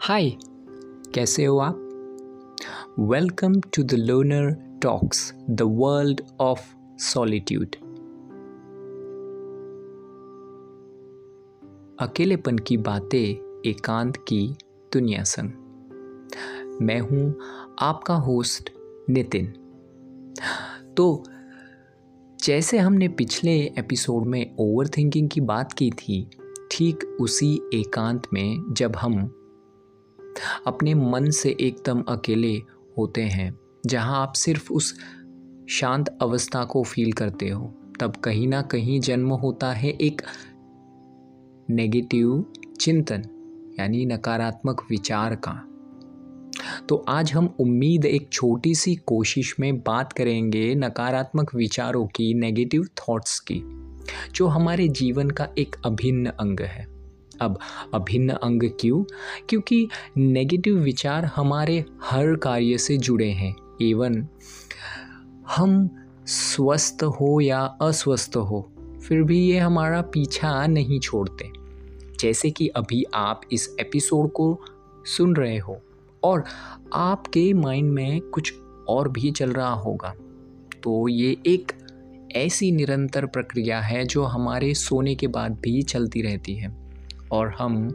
हाय, कैसे हो आप? Welcome to the loner talks the world of solitude अकेलेपन की बातें एकांत की दुनिया संग। मैं हूँ आपका होस्ट नितिन। तो जैसे हमने पिछले एपिसोड में ओवर थिंकिंग की बात की थी, ठीक उसी एकांत में जब हम अपने मन से एकदम अकेले होते हैं, जहाँ आप सिर्फ़ उस शांत अवस्था को फील करते हो। तब कहीं ना कहीं जन्म होता है एक नेगेटिव चिंतन, यानी नकारात्मक विचार का। तो आज हम उम्मीद एक छोटी सी कोशिश में बात करेंगे नकारात्मक विचारों की नेगेटिव थॉट्स की, जो हमारे जीवन का एक अभिन्न अंग है। अब अभिन्न अंग क्यों? क्योंकि नेगेटिव विचार हमारे हर कार्य से जुड़े हैं। एवं हम स्वस्थ हो या अस्वस्थ हो, फिर भी ये हमारा पीछा नहीं छोड़ते। जैसे कि अभी आप इस एपिसोड को सुन रहे हो, और आपके माइंड में कुछ और भी चल रहा होगा। तो ये एक ऐसी निरंतर प्रक्रिया है जो हमारे सोने के बाद भी चलती रहती है। और हम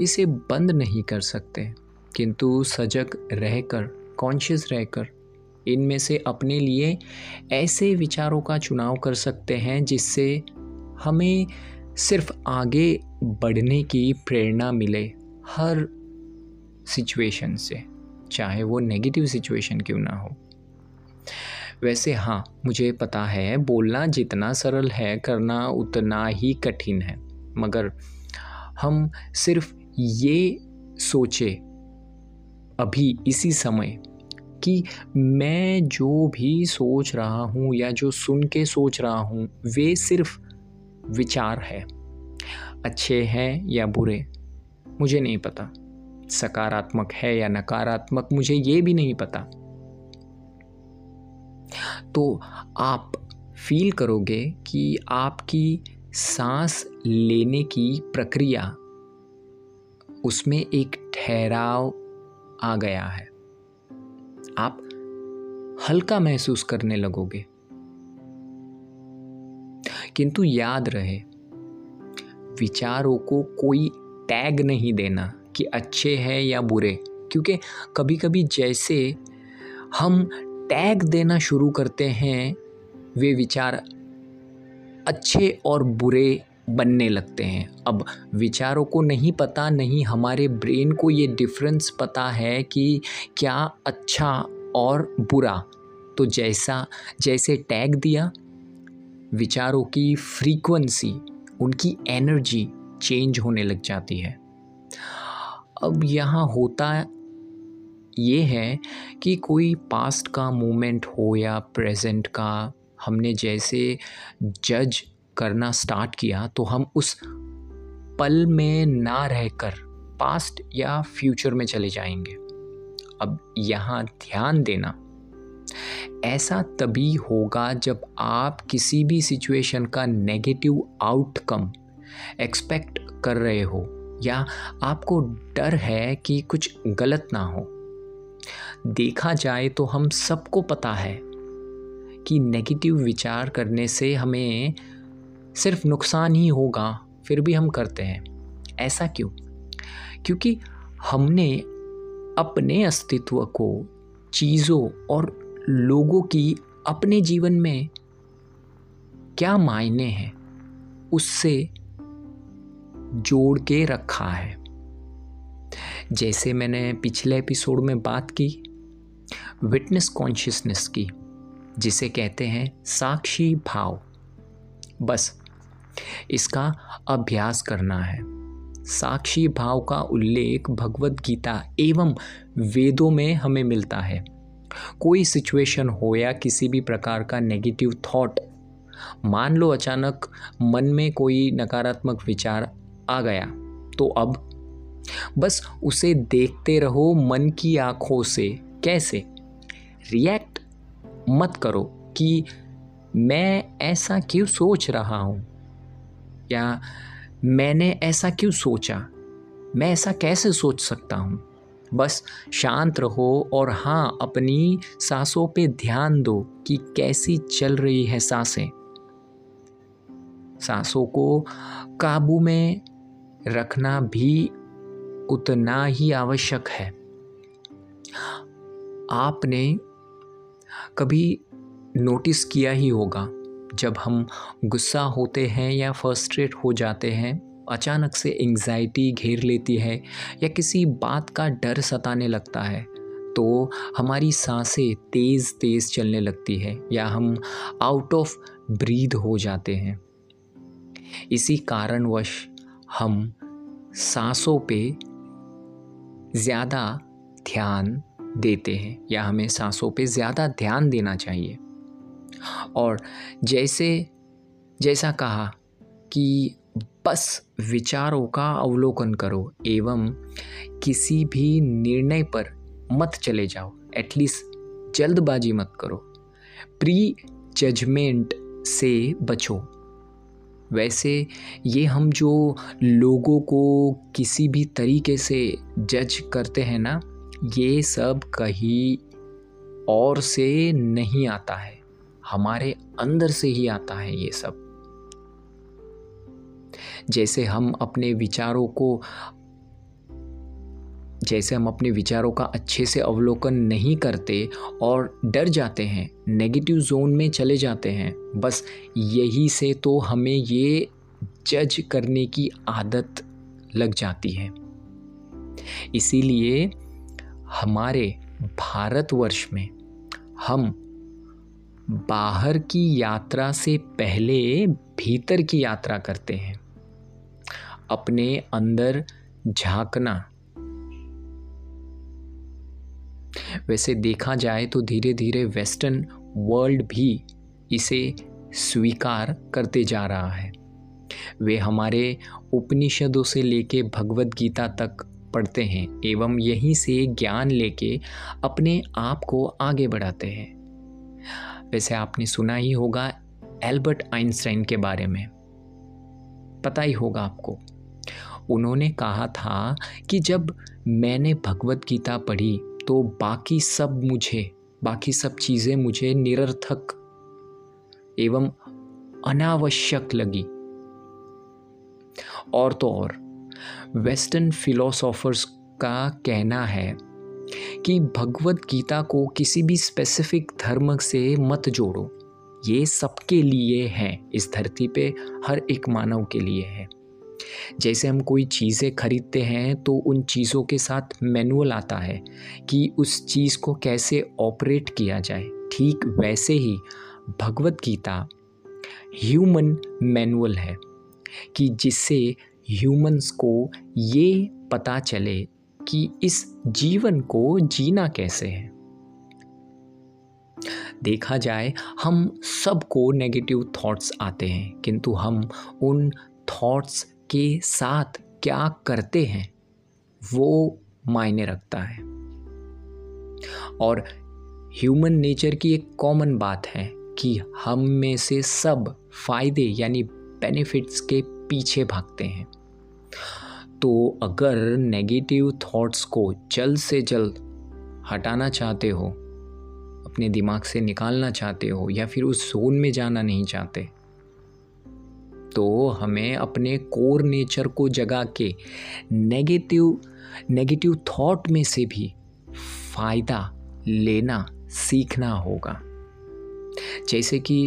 इसे बंद नहीं कर सकते। किंतु सजग रहकर कॉन्शियस रहकर, इनमें से अपने लिए ऐसे विचारों का चुनाव कर सकते हैं जिससे हमें सिर्फ़ आगे बढ़ने की प्रेरणा मिले हर सिचुएशन से, चाहे वो नेगेटिव सिचुएशन क्यों ना हो। वैसे हाँ मुझे पता है, बोलना जितना सरल है, करना उतना ही कठिन है, मगर हम सिर्फ़ ये सोचे अभी इसी समय कि मैं जो भी सोच रहा हूँ या जो सुन के सोच रहा हूँ, वे सिर्फ़ विचार है। अच्छे हैं या बुरे, मुझे नहीं पता। सकारात्मक है या नकारात्मक, मुझे ये भी नहीं पता। तो आप फील करोगे कि आपकी सांस लेने की प्रक्रिया, उसमें एक ठहराव आ गया है। आप हल्का महसूस करने लगोगे। किंतु याद रहे, विचारों को कोई टैग नहीं देना कि अच्छे हैं या बुरे, क्योंकि कभी कभी जैसे हम टैग देना शुरू करते हैं, वे विचार अच्छे और बुरे बनने लगते हैं। अब विचारों को नहीं पता, नहीं हमारे ब्रेन को ये डिफरेंस पता है कि क्या अच्छा और बुरा। तो जैसा, जैसे टैग दिया, विचारों की फ्रीक्वेंसी उनकी एनर्जी चेंज होने लग जाती है। अब यहाँ होता ये है कि कोई पास्ट का मोमेंट हो या प्रेजेंट का हमने जैसे जज करना स्टार्ट किया तो हम उस पल में ना रहकर पास्ट या फ्यूचर में चले जाएँगे। अब यहाँ ध्यान देना, ऐसा तभी होगा जब आप किसी भी सिचुएशन का नेगेटिव आउटकम एक्सपेक्ट कर रहे हो, या आपको डर है कि कुछ गलत ना हो। देखा जाए तो हम सबको पता है कि नेगेटिव विचार करने से हमें सिर्फ़ नुकसान ही होगा, फिर भी हम करते हैं। ऐसा क्यों? क्योंकि हमने अपने अस्तित्व को, चीज़ों और लोगों की अपने जीवन में क्या मायने हैं, उससे जोड़ के रखा है। जैसे मैंने पिछले एपिसोड में बात की विटनेस कॉन्शियसनेस की। जिसे कहते हैं साक्षी भाव। बस, इसका अभ्यास करना है। साक्षी भाव का उल्लेख भगवत गीता एवं वेदों में हमें मिलता है। कोई सिचुएशन हो या किसी भी प्रकार का नेगेटिव थॉट मान लो अचानक मन में कोई नकारात्मक विचार आ गया तो अब बस उसे देखते रहो मन की आँखों से। कैसे? रिएक्ट मत करो कि मैं ऐसा क्यों सोच रहा हूँ? या मैंने ऐसा क्यों सोचा? मैं ऐसा कैसे सोच सकता हूँ? बस शांत रहो और हाँ अपनी सांसों पे ध्यान दो कि कैसी चल रही है साँसें। सांसों को काबू में रखना भी उतना ही आवश्यक है। आपने कभी नोटिस किया ही होगा। जब हम गुस्सा होते हैं या फर्स्ट्रेट हो जाते हैं, अचानक से एंजाइटी घेर लेती है या किसी बात का डर सताने लगता है तो हमारी साँसें तेज़ तेज़ चलने लगती है या हम आउट ऑफ़ ब्रीद हो जाते हैं। इसी कारणवश हम सांसों पे ज़्यादा ध्यान देते हैं या हमें सांसों पे ज़्यादा ध्यान देना चाहिए। और जैसे, जैसा कहा कि बस विचारों का अवलोकन करो एवं किसी भी निर्णय पर मत चले जाओ। एटलीस्ट जल्दबाजी मत करो। प्री जजमेंट से बचो। वैसे ये हम जो लोगों को किसी भी तरीके से जज करते हैं ना ये सब कहीं और से नहीं आता है। हमारे अंदर से ही आता है ये सब। जैसे हम अपने विचारों को, जैसे हम अपने विचारों का अच्छे से अवलोकन नहीं करते और डर जाते हैं नेगेटिव जोन में चले जाते हैं, बस यही से तो हमें ये जज करने की आदत लग जाती है। इसीलिए हमारे भारतवर्ष में हम बाहर की यात्रा से पहले भीतर की यात्रा करते हैं। अपने अंदर झांकना। वैसे देखा जाए तो धीरे धीरे वेस्टर्न वर्ल्ड भी इसे स्वीकार करते जा रहा है। वे हमारे उपनिषदों से लेके भगवत गीता तक पढ़ते हैं एवं यहीं से ज्ञान लेके अपने आप को आगे बढ़ाते हैं। वैसे आपने सुना ही होगा एल्बर्ट आइंस्टाइन के बारे में। पता ही होगा आपको। उन्होंने कहा था कि जब मैंने भगवत गीता पढ़ी तो बाकी सब मुझे, बाकी सब चीज़ें मुझे निरर्थक एवं अनावश्यक लगी। और तो और। वेस्टर्न फिलोसोफर्स का कहना है कि भगवत गीता को किसी भी स्पेसिफिक धर्म से मत जोड़ो। ये सबके लिए है। इस धरती पे हर एक मानव के लिए है। जैसे हम कोई चीज़ें खरीदते हैं तो उन चीज़ों के साथ मैनुअल आता है कि उस चीज़ को कैसे ऑपरेट किया जाए। ठीक वैसे ही भगवत गीता ह्यूमन मैनुअल है कि जिससे ह्यूमंस को ये पता चले कि इस जीवन को जीना कैसे है। देखा जाए, हम सबको नेगेटिव थॉट्स आते हैं, किंतु हम उन थॉट्स के साथ क्या करते हैं, वो मायने रखता है। और ह्यूमन नेचर की एक कॉमन बात है कि हम में से सब फ़ायदे, यानी बेनिफिट्स के पीछे भागते हैं। तो अगर नेगेटिव थॉट्स को जल्द से जल्द हटाना चाहते हो, अपने दिमाग से निकालना चाहते हो, या फिर उस जोन में जाना नहीं चाहते तो हमें अपने कोर नेचर को जगा के नेगेटिव नेगेटिव थॉट में से भी फ़ायदा लेना सीखना होगा। जैसे कि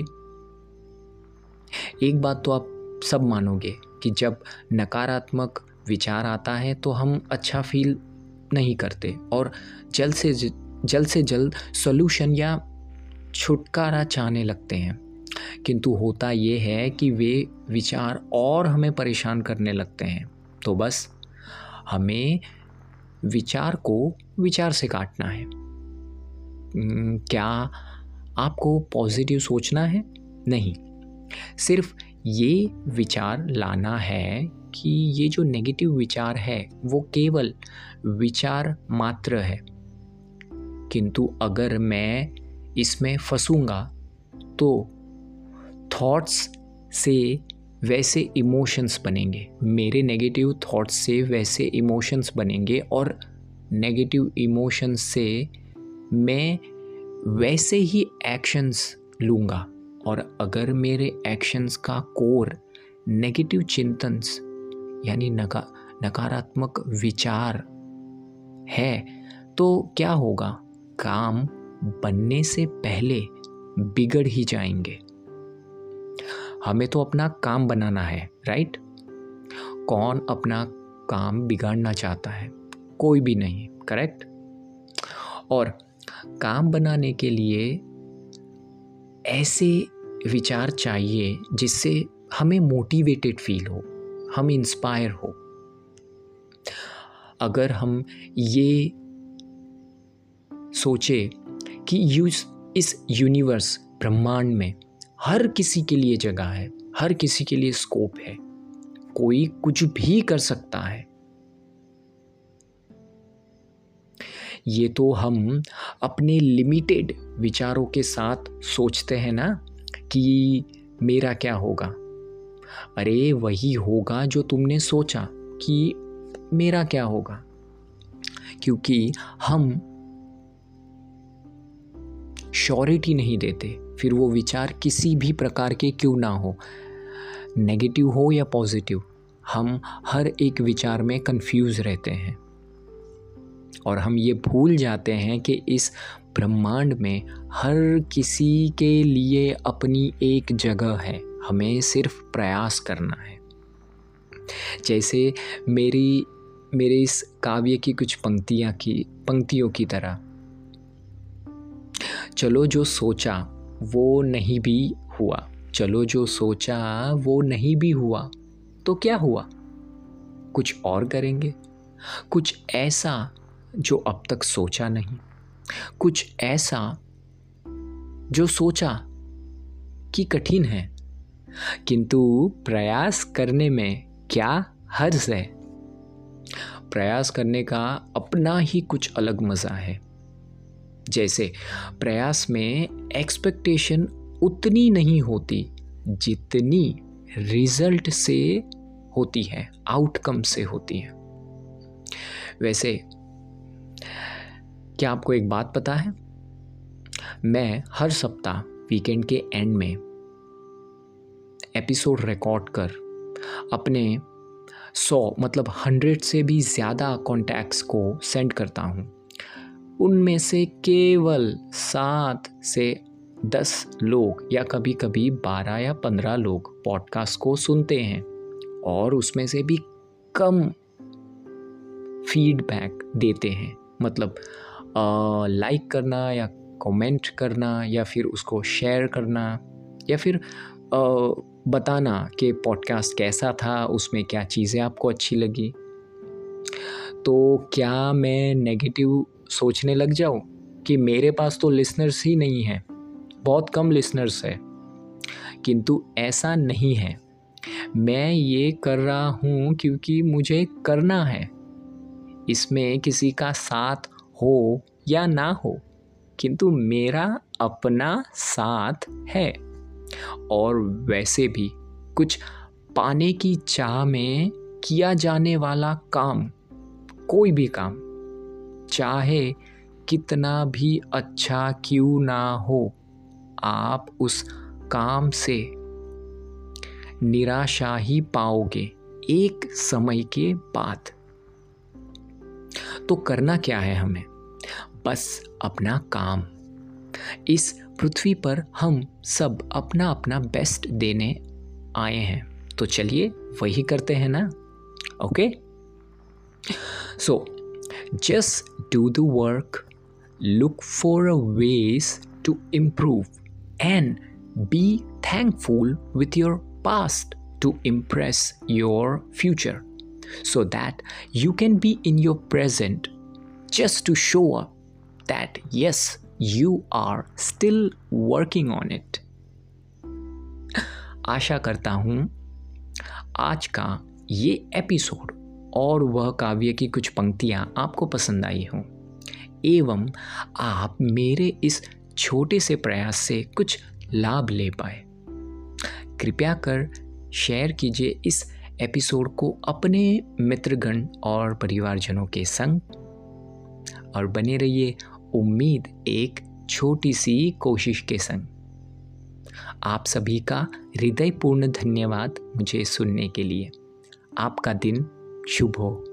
एक बात तो आप सब मानोगे कि जब नकारात्मक विचार आता है तो हम अच्छा फील नहीं करते और जल्द से जल्द से जल्द सोल्यूशन या छुटकारा चाहने लगते हैं। किंतु होता ये है कि वे विचार और हमें परेशान करने लगते हैं। तो बस हमें विचार को विचार से काटना है। क्या आपको पॉजिटिव सोचना है? नहीं। सिर्फ़ ये विचार लाना है कि ये जो नेगेटिव विचार है, वो केवल विचार मात्र है। किंतु अगर मैं इसमें फंसूँगा तो थॉट्स से वैसे इमोशंस बनेंगे। मेरे नेगेटिव थॉट्स से वैसे इमोशंस बनेंगे और नेगेटिव इमोशंस से मैं वैसे ही एक्शंस लूँगा। और अगर मेरे एक्शंस का कोर नेगेटिव चिंतन्स यानी नका नकारात्मक विचार है तो क्या होगा? काम बनने से पहले बिगड़ ही जाएँगे। हमें तो अपना काम बनाना है राइट कौन अपना काम बिगाड़ना चाहता है? कोई भी नहीं करेक्ट और काम बनाने के लिए ऐसे विचार चाहिए जिससे हमें मोटिवेटेड फील हो, हम इंस्पायर हो। अगर हम ये सोचे कि यूज़ इस यूनिवर्स ब्रह्मांड में हर किसी के लिए जगह है, हर किसी के लिए स्कोप है, कोई कुछ भी कर सकता है, ये तो हम अपने लिमिटेड विचारों के साथ सोचते हैं ना। कि मेरा क्या होगा? अरे, वही होगा जो तुमने सोचा कि मेरा क्या होगा। क्योंकि हम श्योरिटी नहीं देते, फिर वो विचार किसी भी प्रकार के क्यों ना हो। नेगेटिव हो या पॉजिटिव, हम हर एक विचार में कंफ्यूज रहते हैं। और हम ये भूल जाते हैं कि इस ब्रह्मांड में हर किसी के लिए अपनी एक जगह है। हमें सिर्फ़ प्रयास करना है। जैसे मेरी, मेरे इस काव्य की कुछ पंक्तियाँ की, पंक्तियों की तरह। चलो जो सोचा, वो नहीं भी हुआ। चलो जो सोचा, वो नहीं भी हुआ तो क्या हुआ? कुछ और करेंगे? कुछ ऐसा जो अब तक सोचा नहीं। कुछ ऐसा जो सोचा कि कठिन है। किंतु प्रयास करने में क्या हर्ज है? प्रयास करने का अपना ही कुछ अलग मज़ा है। जैसे प्रयास में एक्सपेक्टेशन उतनी नहीं होती जितनी रिज़ल्ट से होती है आउटकम से होती है। वैसे क्या आपको एक बात पता है? मैं हर सप्ताह वीकेंड के एंड में एपिसोड रिकॉर्ड कर अपने सौ मतलब हंड्रेड से भी ज़्यादा कॉन्टैक्ट्स को सेंड करता हूँ। उनमें से केवल सात से दस लोग या कभी कभी बारह या पंद्रह लोग पॉडकास्ट को सुनते हैं और उसमें से भी कम फीडबैक देते हैं। मतलब लाइक करना या कमेंट करना या फिर उसको शेयर करना या फिर आ, बताना कि पॉडकास्ट कैसा था उसमें क्या चीज़ें आपको अच्छी लगी। तो क्या मैं नेगेटिव सोचने लग जाऊँ कि मेरे पास तो लिसनर्स ही नहीं हैं बहुत कम लिसनर्स है किंतु ऐसा नहीं है। मैं ये कर रहा हूँ क्योंकि मुझे करना है। इसमें किसी का साथ हो या ना हो, किंतु मेरा अपना साथ है। और वैसे भी कुछ पाने की चाह में किया जाने वाला काम, कोई भी काम, चाहे कितना भी अच्छा क्यों ना हो, आप उस काम से निराशा ही पाओगे एक समय के बाद। तो करना क्या है हमें? बस अपना काम। इस पृथ्वी पर हम सब अपना अपना बेस्ट देने आए हैं। तो चलिए, वही करते हैं ना? Okay so just do the work look for a ways to improve and be thankful with your past to impress your future. So that you can be in your present just to show up that yes, you are still working on it. आशा करता हूँ आज का ये episode और वह काव्य की कुछ पंक्तियाँ आपको पसंद आई हों एवं आप मेरे इस छोटे से प्रयास से कुछ लाभ ले पाए कृपया कर शेयर कीजिए इस एपिसोड को अपने मित्रगण और परिवारजनों के संग। और बने रहिए उम्मीद एक छोटी सी कोशिश के संग। आप सभी का हृदयपूर्ण धन्यवाद मुझे सुनने के लिए। आपका दिन शुभ हो।